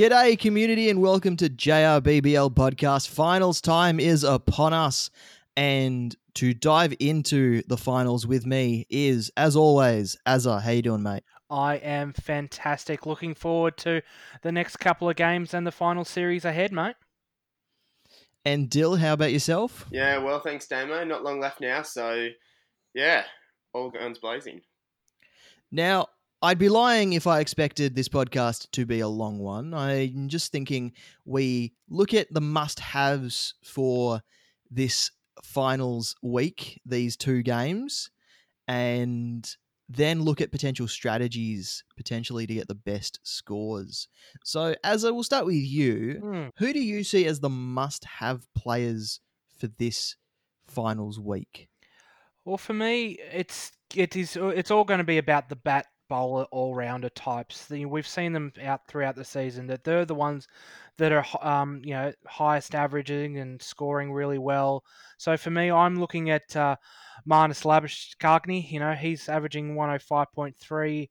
G'day, community, and welcome to JRBBL podcast. Finals time is upon us, and to dive into the finals with me is, as always, Azza. How you doing, mate? I am fantastic. Looking forward to the next couple of games and the final series ahead, mate. And Dyl, how about yourself? Yeah, well, thanks, Damo. Not long left now, so yeah, all guns blazing. Now, I'd be lying if I expected this podcast to be a long one. I'm just thinking we look at the must haves for this finals week, these two games, and then look at potential strategies potentially to get the best scores. So, as I will start with you, Mm. who do you see as the must have players for this finals week? Well, for me, it's it is it's all going to be about the bat bowler all rounder types. We've seen them out throughout the season that they're the ones that are um, you know highest averaging and scoring really well. So for me, I'm looking at uh, Marnus Labuschagne. You know, he's averaging 105.3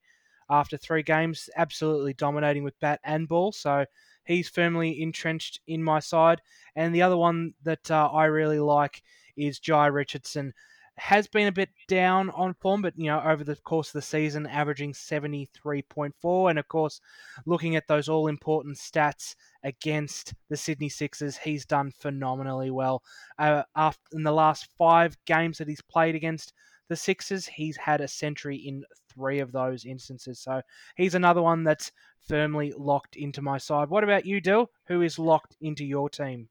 after three games, absolutely dominating with bat and ball. So he's firmly entrenched in my side. And the other one that uh, I really like is Jhye Richardson has been a bit down on form, but you know, over the course of the season, averaging 73.4. And of course, looking at those all important stats against the Sydney Sixers, he's done phenomenally well. Uh, after, in the last five games that he's played against the Sixers, he's had a century in three of those instances. So he's another one that's firmly locked into my side. What about you, Dyl? Who is locked into your team?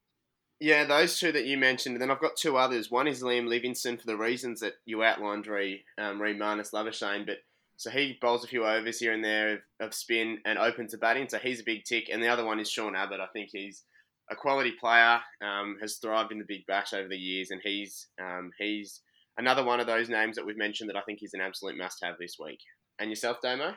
Yeah, those two that you mentioned, and then I've got two others. One is Liam Livingstone for the reasons that you outlined, re um, re Marnus but so he bowls a few overs here and there of, of spin and opens the batting, so he's a big tick. And the other one is Sean Abbott. I think he's a quality player, um, has thrived in the Big Bash over the years, and he's um, he's another one of those names that we've mentioned that I think is an absolute must-have this week. And yourself, Damo?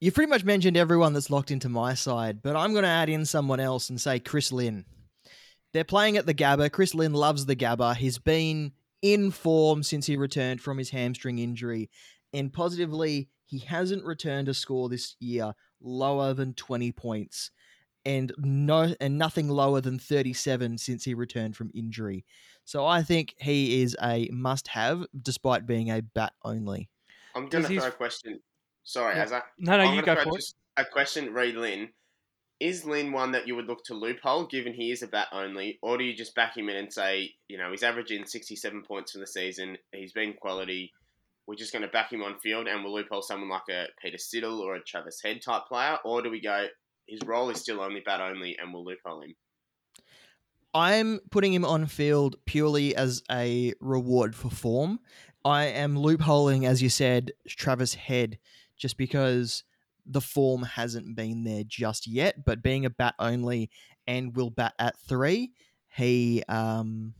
You pretty much mentioned everyone that's locked into my side, but I'm going to add in someone else and say Chris Lynn. They're playing at the Gabba. Chris Lynn loves the Gabba. He's been in form since he returned from his hamstring injury, and positively, he hasn't returned a score this year lower than 20 points, and no, and nothing lower than 37 since he returned from injury. So I think he is a must-have, despite being a bat only. I'm going Does to he's- throw a question. Sorry, Yeah. Azza. No, no, I'm you gonna go throw for it. just A question, Ray Lynn. Is Lynn one that you would look to loophole, given he is a bat only, or do you just back him in and say, you know, he's averaging 67 points for the season, he's been quality, we're just going to back him on field and we'll loophole someone like a Peter Siddle or a Travis Head type player, or do we go, his role is still only bat only and we'll loophole him? I'm putting him on field purely as a reward for form. I am loopholing, as you said, Travis Head, just because the form hasn't been there just yet. But being a bat only and will bat at three, he um,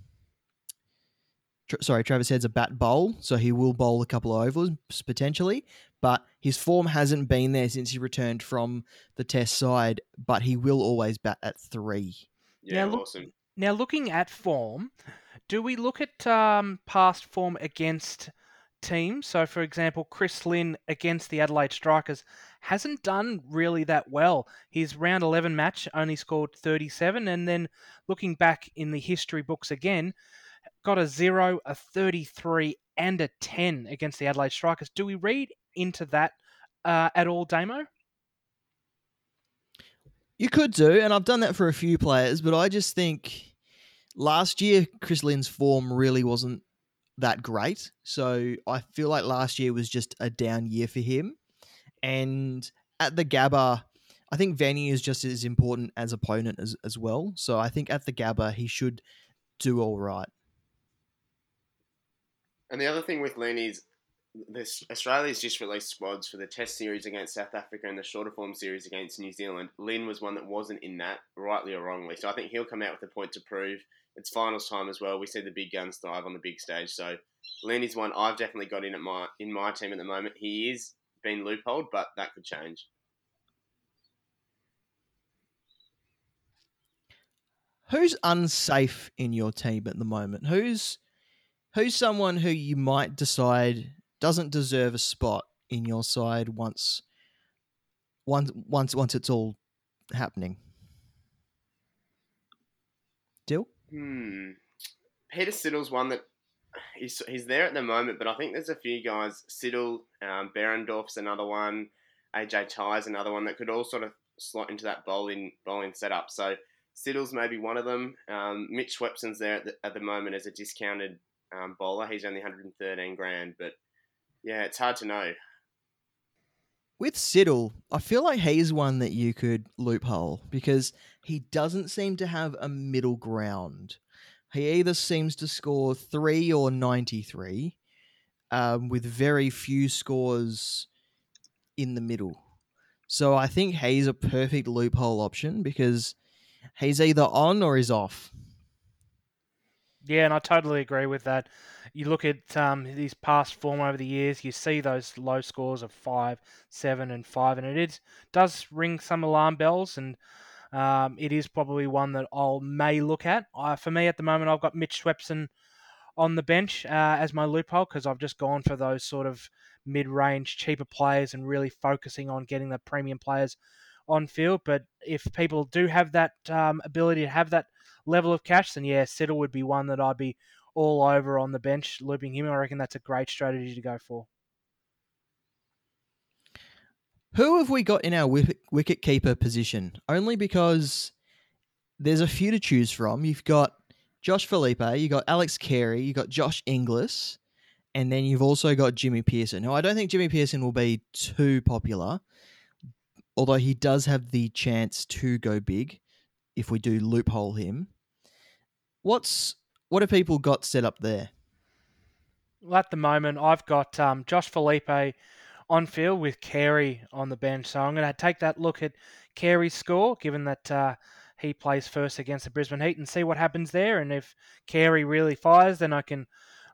tr- sorry, Travis Head's a bat bowl, so he will bowl a couple of overs potentially. But his form hasn't been there since he returned from the Test side. But he will always bat at three. Yeah, Now, look- awesome. Now, looking at form, do we look at um, past form against teams? So, for example, Chris Lynn against the Adelaide Strikers hasn't done really that well. His round 11 match only scored 37, and then looking back in the history books again, got a 0, a 33, and a 10 against the Adelaide Strikers. Do we read into that uh, at all, Damo? You could do, and I've done that for a few players, but I just think last year Chris Lynn's form really wasn't that great. So I feel like last year was just a down year for him. And at the Gabba, I think venue is just as important as opponent as, as well. So I think at the Gabba he should do all right. And the other thing with is this Australia's just released squads for the Test series against South Africa and the shorter form series against New Zealand. Lynn was one that wasn't in that, rightly or wrongly. So I think he'll come out with a point to prove. It's finals time as well. We see the big guns thrive on the big stage. So Lynn is one I've definitely got in at my in my team at the moment. He is being loopholed, but that could change. Who's unsafe in your team at the moment? Who's who's someone who you might decide doesn't deserve a spot in your side once once once once it's all happening? Dyl? Hmm. Peter Siddle's one that he's he's there at the moment, but I think there's a few guys. Siddle, um, Behrendorff's another one. AJ Tye's another one that could all sort of slot into that bowling bowling setup. So Siddle's maybe one of them. Um, Mitch Swepson's there at the, at the moment as a discounted um, bowler. He's only 113 grand, but yeah, it's hard to know. With Siddle, I feel like he's one that you could loophole because he doesn't seem to have a middle ground. He either seems to score three or 93, um, with very few scores in the middle. So I think he's a perfect loophole option because he's either on or he's off. Yeah, and I totally agree with that. You look at um, his past form over the years, you see those low scores of five, seven, and five, and it is, does ring some alarm bells. And um, it is probably one that I'll may look at. Uh, for me, at the moment, I've got Mitch Swepson on the bench uh, as my loophole because I've just gone for those sort of mid-range, cheaper players and really focusing on getting the premium players on field. But if people do have that um, ability to have that level of cash, then yeah, Siddle would be one that I'd be all over on the bench, looping him. I reckon that's a great strategy to go for. Who have we got in our wicket keeper position? Only because there's a few to choose from. You've got Josh Philippe, you've got Alex Carey, you've got Josh Inglis, and then you've also got Jimmy Peirson. Now, I don't think Jimmy Peirson will be too popular, although he does have the chance to go big if we do loophole him. What's what have people got set up there? Well, at the moment, I've got um, Josh Philippe on field with Carey on the bench. So I'm going to take that look at Carey's score, given that uh, he plays first against the Brisbane Heat, and see what happens there. And if Carey really fires, then I can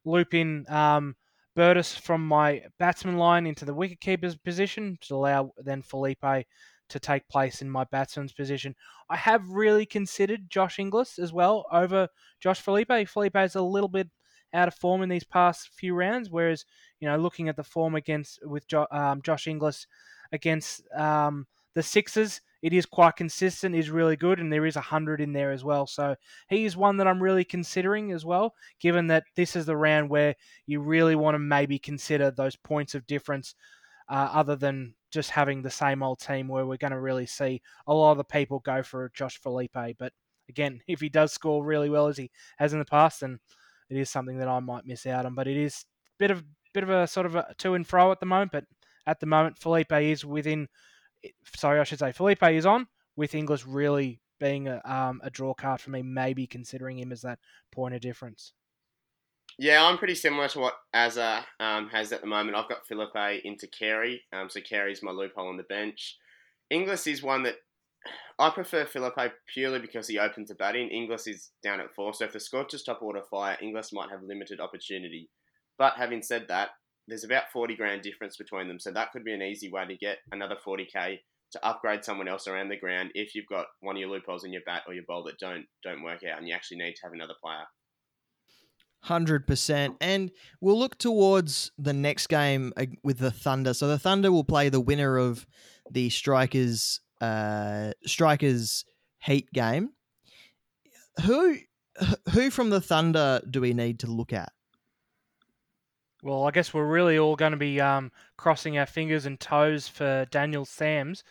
loop in um, Burtis from my batsman line into the wicketkeeper's position to allow then Philippe to take place in my batsman's position. I have really considered Josh Inglis as well over Josh Philippe. Philippe is a little bit out of form in these past few rounds. Whereas, you know, looking at the form against with jo- um, Josh Inglis against um, the Sixers, it is quite consistent, is really good, and there is a hundred in there as well. So he is one that I'm really considering as well, given that this is the round where you really want to maybe consider those points of difference, uh, other than just having the same old team where we're going to really see a lot of the people go for Josh Philippe. But again, if he does score really well as he has in the past, then it is something that I might miss out on. But it is a bit of bit of a sort of a to and fro at the moment. But at the moment, Philippe is within. Sorry, I should say Philippe is on with Inglis really being a, um, a draw card for me. Maybe considering him as that point of difference. Yeah, I'm pretty similar to what Azza um, has at the moment. I've got Philippe into Carey, um, so Carey's my loophole on the bench. Inglis is one that I prefer Philippe purely because he opens the batting. Inglis is down at four, so if the Scorchers top order fire, Inglis might have limited opportunity. But having said that, there's about 40 grand difference between them, so that could be an easy way to get another 40k to upgrade someone else around the ground if you've got one of your loopholes in your bat or your bowl that don't don't work out and you actually need to have another player. Hundred percent, and we'll look towards the next game uh, with the Thunder. So the Thunder will play the winner of the Strikers uh, Strikers Heat game. Who who from the Thunder do we need to look at? Well, I guess we're really all going to be um, crossing our fingers and toes for Daniel Sams.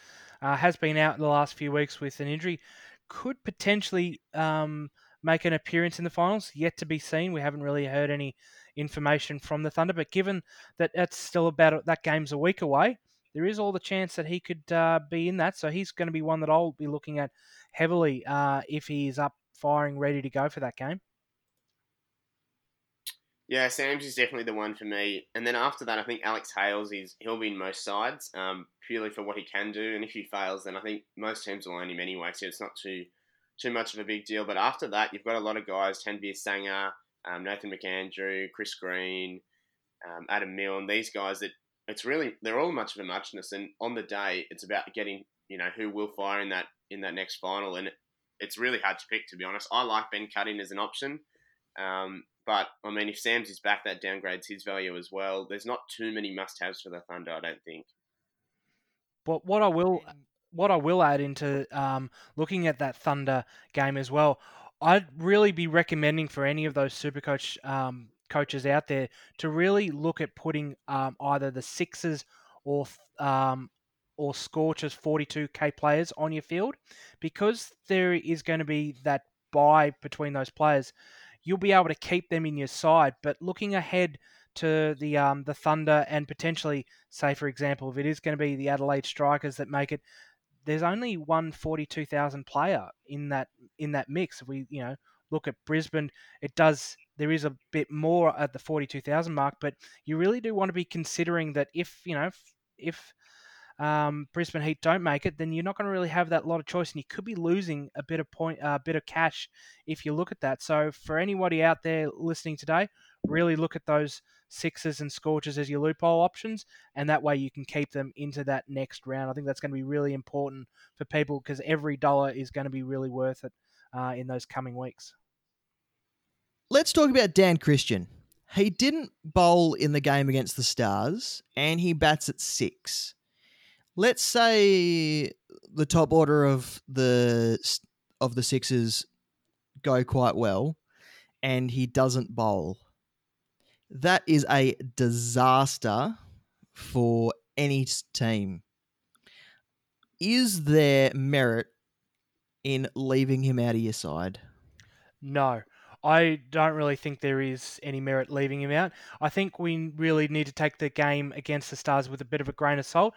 Uh, has been out the last few weeks with an injury. Could potentially um, make an appearance in the finals. Yet to be seen. We haven't really heard any information from the Thunder. But given that that's still about that game's a week away, there is all the chance that he could uh, be in that. So he's going to be one that I'll be looking at heavily uh, if he is up firing, ready to go for that game. Yeah, Sams is definitely the one for me. And then after that, I think Alex Hales is he'll be in most sides um, purely for what he can do. And if he fails, then I think most teams will own him anyway, so it's not too too much of a big deal. But after that, you've got a lot of guys: Tanveer Sangha, um, Nathan McAndrew, Chris Green, um, Adam Milne. These guys that it's really they're all much of a muchness, and on the day it's about getting you know who will fire in that in that next final, and it's really hard to pick to be honest. I like Ben Cutting as an option, um, but I mean if Sams is back, that downgrades his value as well. There's not too many must-haves for the Thunder, I don't think. But what I will what I will add into um, looking at that Thunder game as well, I'd really be recommending for any of those super coach um, coaches out there to really look at putting um, either the Sixers or um, or Scorchers 42k players on your field because there is going to be that buy between those players. You'll be able to keep them in your side, but looking ahead to the um, the Thunder and potentially, say for example, if it is going to be the Adelaide Strikers that make it, there's only one 42,000 player in that in that mix. If we you know look at Brisbane, it does there is a bit more at the 42,000 mark, but you really do want to be considering that if you know if, um, Brisbane Heat don't make it, then you're not going to really have that lot of choice, and you could be losing a bit of point, a uh, bit of cash if you look at that. So for anybody out there listening today, really look at those Sixers and Scorchers as your loophole options, and that way you can keep them into that next round. I think that's going to be really important for people because every dollar is going to be really worth it uh, in those coming weeks. Let's talk about Dan Christian. He didn't bowl in the game against the Stars, and he bats at six let's say the top order of the of the Sixers go quite well, and he doesn't bowl. That is a disaster for any team. Is there merit in leaving him out of your side? No. I don't really think there is any merit leaving him out. I think we really need to take the game against the Stars with a bit of a grain of salt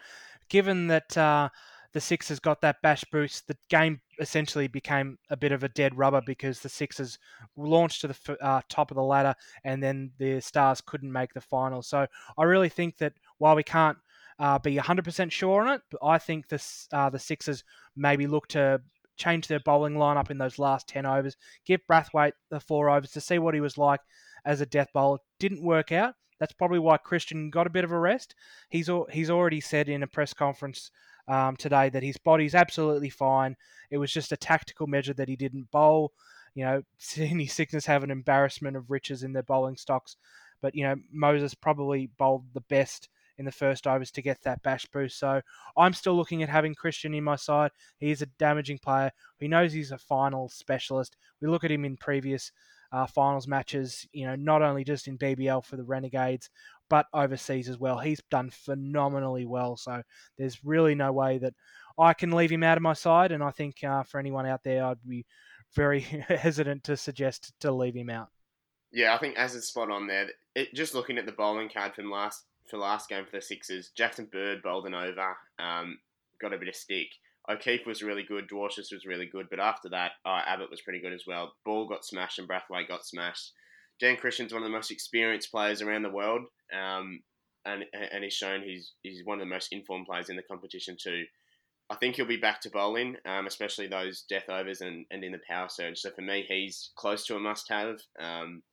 given that uh, the Sixers got that bash boost, the game essentially became a bit of a dead rubber because the Sixers launched to the uh, top of the ladder and then the Stars couldn't make the final. So I really think that while we can't uh, be 100% sure on it, I think this, uh, the Sixers maybe look to change their bowling lineup in those last 10 overs, give Brathwaite the four overs to see what he was like as a death bowler. Didn't work out. That's probably why Christian got a bit of a rest. He's he's already said in a press conference um, today that his body's absolutely fine. It was just a tactical measure that he didn't bowl. You know, Sydney Sixers have an embarrassment of riches in their bowling stocks, but you know Moses probably bowled the best in the first overs to get that bash boost. So I'm still looking at having Christian in my side. He is a damaging player. He knows he's a final specialist. We look at him in previous uh, finals matches, you know, not only just in BBL for the Renegades, but overseas as well. He's done phenomenally well. So there's really no way that I can leave him out of my side. And I think uh, for anyone out there, I'd be very hesitant to suggest to leave him out. Yeah, I think as a spot on there, it, just looking at the bowling card from last for last game for the Sixers, Jackson Bird bowled an over, um, got a bit of stick. O'Keefe was really good, Dwarshuis was really good, but after that, uh, Abbott was pretty good as well. Ball got smashed and Brathwaite got smashed. Dan Christian's one of the most experienced players around the world, um, and and he's shown he's he's one of the most informed players in the competition too. I think he'll be back to bowling, um, especially those death overs and, and in the power surge. So for me, he's close to a must-have. Um,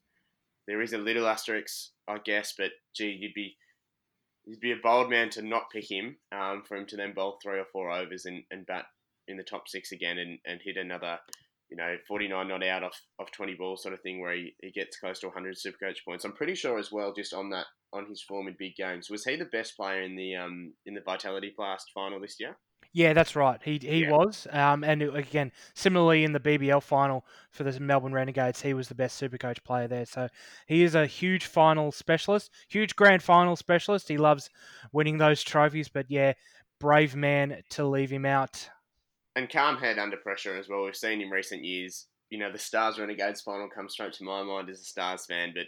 there is a little asterisk, I guess, but gee, you'd be he'd be a bold man to not pick him um, for him to then bowl three or four overs and, and bat in the top six again and, and hit another, you know, 49 not out off, off 20 balls sort of thing where he, he gets close to 100 super coach points. I'm pretty sure as well, just on that on his form in big games, was he the best player in the um in the Vitality Blast final this year? Yeah, that's right. He he yeah. was, um, and again, similarly in the BBL final for the Melbourne Renegades, he was the best Supercoach player there. So he is a huge final specialist, huge grand final specialist. He loves winning those trophies, but yeah, brave man to leave him out. And calm head under pressure as well. We've seen in recent years. You know, the Stars Renegades final comes straight to my mind as a Stars fan, but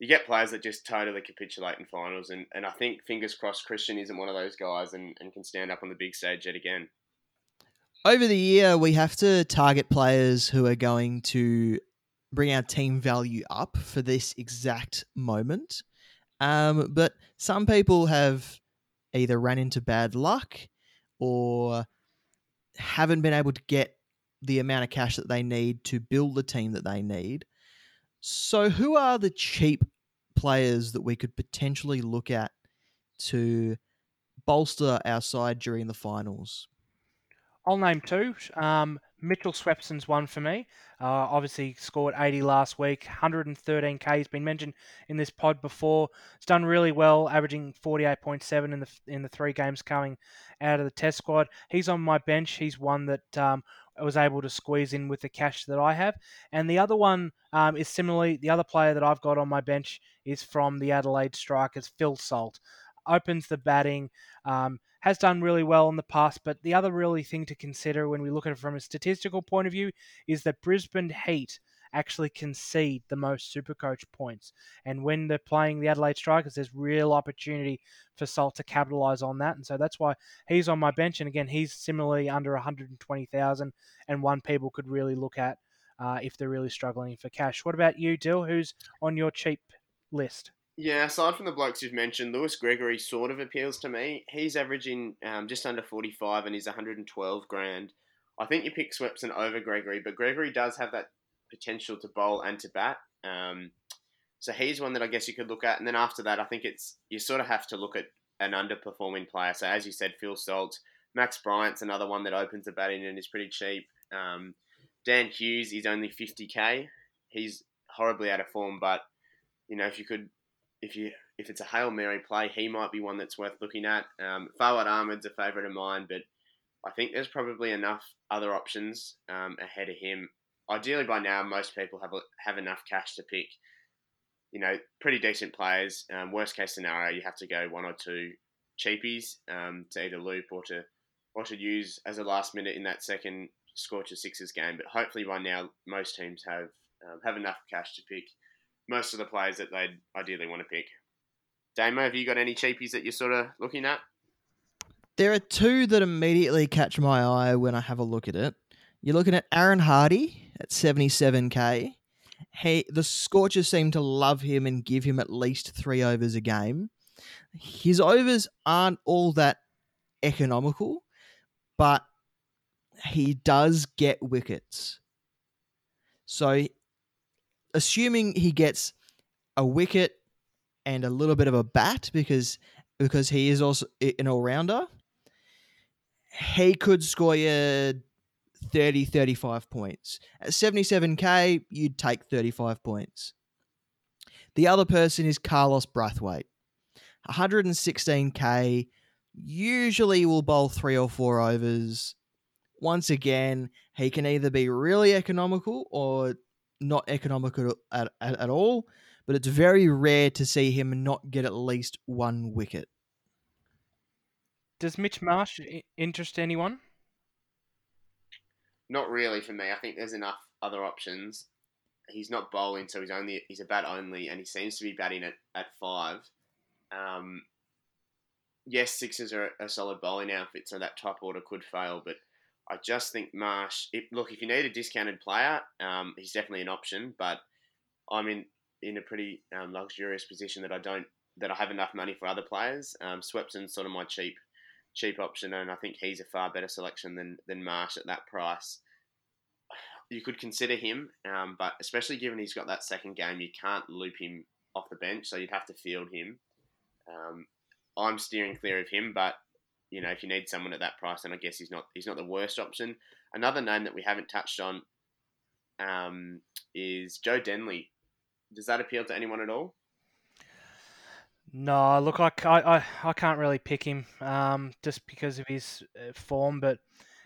you get players that just totally capitulate in finals, and, and I think fingers crossed Christian isn't one of those guys and, and can stand up on the big stage yet again. Over the year, we have to target players who are going to bring our team value up for this exact moment. Um, but some people have either ran into bad luck or haven't been able to get the amount of cash that they need to build the team that they need. So, who are the cheap players that we could potentially look at to bolster our side during the finals? I'll name two. Um, Mitchell Swepson's one for me. Uh, obviously scored 80 last week, 113k. He's been mentioned in this pod before. He's done really well, averaging 48.7 in the in the three games coming out of the Test squad. He's on my bench. He's one that um, I was able to squeeze in with the cash that I have. And the other one um, is similarly the other player that I've got on my bench is from the Adelaide Strikers, Phil Salt. Opens the batting. Um, has done really well in the past. But the other really thing to consider when we look at it from a statistical point of view is that Brisbane Heat actually concede the most Supercoach points. And when they're playing the Adelaide Strikers, there's real opportunity for Salt to capitalise on that. And so that's why he's on my bench. And again, he's similarly under 120,000 and one people could really look at uh, if they're really struggling for cash. What about you, Dyl? Who's on your cheap list? Yeah, aside from the blokes you've mentioned, Lewis Gregory sort of appeals to me. He's averaging um, just under 45 and he's 112 grand. I think you pick Swepson over Gregory, but Gregory does have that potential to bowl and to bat. Um, so he's one that I guess you could look at. And then after that, I think it's you sort of have to look at an underperforming player. So as you said, Phil Salt, Max Bryant's another one that opens the batting and is pretty cheap. Um, Dan Hughes is only 50k. He's horribly out of form, but you know if you could if you if it's a hail mary play, he might be one that's worth looking at. Um, Fawad Ahmed's a favourite of mine, but I think there's probably enough other options um, ahead of him. Ideally, by now, most people have have enough cash to pick. You know, pretty decent players. Um, worst case scenario, you have to go one or two cheapies um, to either loop or to or to use as a last minute in that second Scorcher Sixers game. But hopefully, by now, most teams have um, have enough cash to pick most of the players that they'd ideally want to pick. Damo, have you got any cheapies that you're sort of looking at? There are two that immediately catch my eye when I have a look at it. You're looking at Aaron Hardy at 77k. He, the Scorchers seem to love him and give him at least three overs a game. His overs aren't all that economical, but he does get wickets. So assuming he gets a wicket and a little bit of a bat because because he is also an all rounder, he could score you 30, 35 points. At 77k, you'd take 35 points. The other person is Carlos Brathwaite. 116k, usually will bowl three or four overs. Once again, he can either be really economical or not economical at, at, at all, but it's very rare to see him not get at least one wicket. Does Mitch Marsh interest anyone? Not really for me. I think there's enough other options. He's not bowling, so he's only he's a bat only, and he seems to be batting at, at five. Um, yes, sixes are a solid bowling outfit, so that top order could fail, but I just think Marsh. It, look, if you need a discounted player, um, he's definitely an option. But I'm in in a pretty um, luxurious position that I don't that I have enough money for other players. Um, Swepson's sort of my cheap cheap option, and I think he's a far better selection than than Marsh at that price. You could consider him, um, but especially given he's got that second game, you can't loop him off the bench, so you'd have to field him. Um, I'm steering clear of him, but you know, if you need someone at that price, then I guess he's not he's not the worst option. Another name that we haven't touched on um, is Joe Denley. Does that appeal to anyone at all? No, look, I, I, I can't really pick him um, just because of his uh, form. But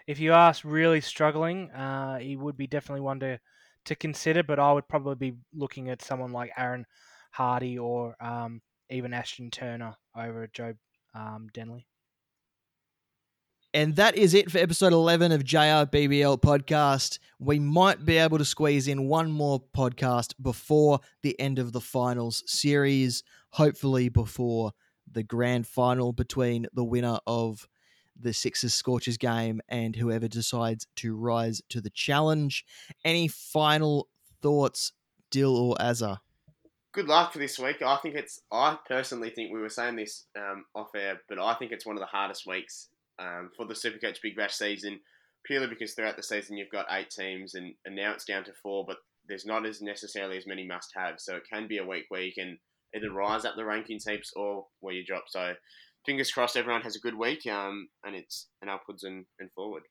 if you ask really struggling, uh, he would be definitely one to, to consider. But I would probably be looking at someone like Aaron Hardy or um, even Ashton Turner over Joe um, Denley. And that is it for episode 11 of JRBBL podcast. We might be able to squeeze in one more podcast before the end of the finals series, hopefully before the grand final between the winner of the Sixers Scorchers game and whoever decides to rise to the challenge. Any final thoughts, Dyl or Azza? Good luck for this week. I think it's. I personally think we were saying this um, off air, but I think it's one of the hardest weeks um, for the Supercoach Big Bash season, purely because throughout the season you've got eight teams and, and now it's down to four, but there's not as necessarily as many must-haves. So it can be a week where you can either rise up the rankings heaps or where you drop. So fingers crossed everyone has a good week um, and it's an upwards and, and forward.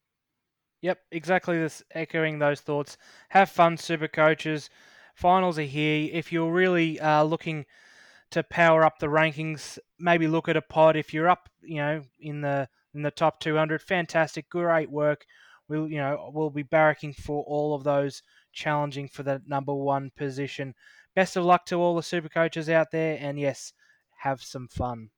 Yep, exactly. This echoing those thoughts. Have fun, super coaches. Finals are here. If you're really uh, looking to power up the rankings, maybe look at a pod. If you're up, you know, in the in the top 200, fantastic, great work. We'll, you know, we'll be barracking for all of those challenging for the number one position. Best of luck to all the super coaches out there, and yes, have some fun.